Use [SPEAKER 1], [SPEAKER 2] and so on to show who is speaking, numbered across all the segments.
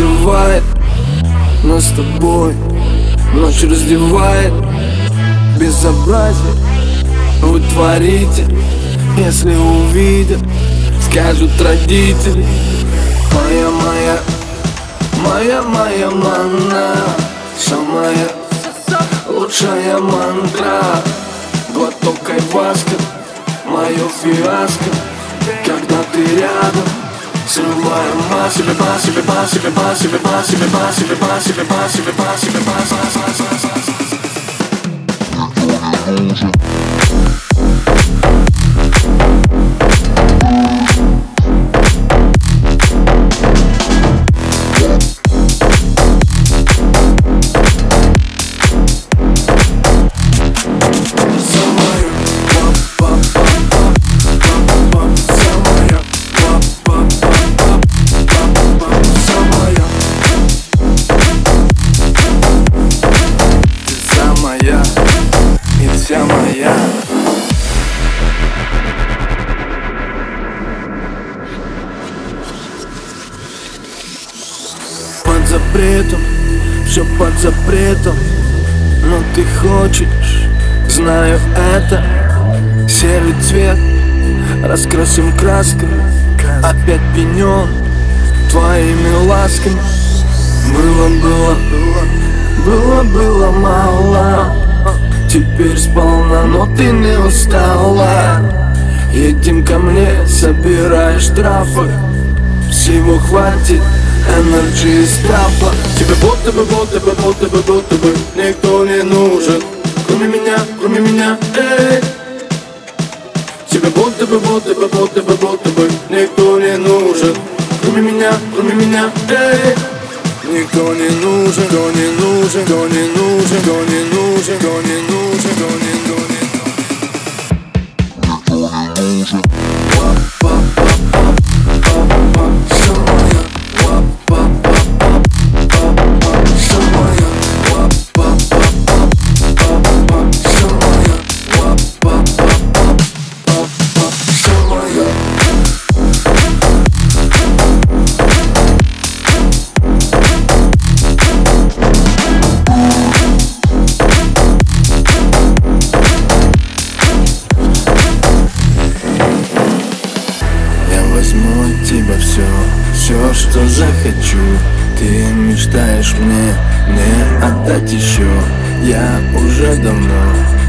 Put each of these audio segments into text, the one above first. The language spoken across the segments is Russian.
[SPEAKER 1] убивает Нас с тобой. Ночь раздевает Безобразие. Вы творите Если увидят, скажут родители. Моя, моя, моя, моя манна Самая лучшая мантра. Глоток айваска, мое фиаско. Когда ты рядом You're doing illusion. Запретом, все под запретом. Но ты хочешь, знаю это. Серый цвет, раскрасим красками. Опять пенен твоими ласками. Было, было, было было, мало. Теперь сполна, но ты не устала. Едем ко мне, собирай штрафы Всего хватит, энерджи из трапа Тебе будто бы, будто бы, будто бы, будто бы Никто не нужен. Кроме меня, кроме меня, эй. Тебе будто бы, будто бы, будто бы, будто бы Никто не нужен. Кроме меня, кроме меня, эй. Никто не нужен, кто не нужен, кто не нужен, кто не нужен, кто не нужен, все, что захочу. Ты мечтаешь мне не отдать еще Я уже давно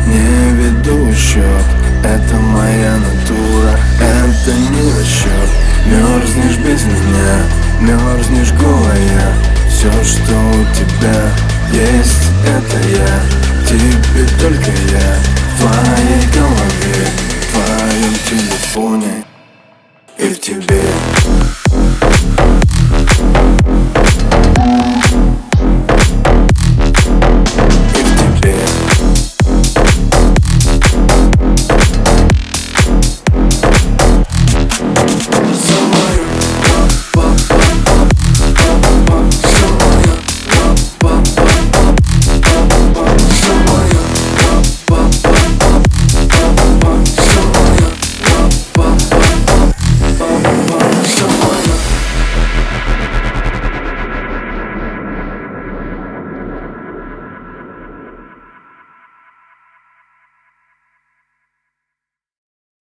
[SPEAKER 1] не веду счет Это моя натура, это не расчет Мерзнешь без меня, мерзнешь голая. Все, что у тебя есть, это я. Тебе только я. В твоей голове, в твоем телефоне и в тебе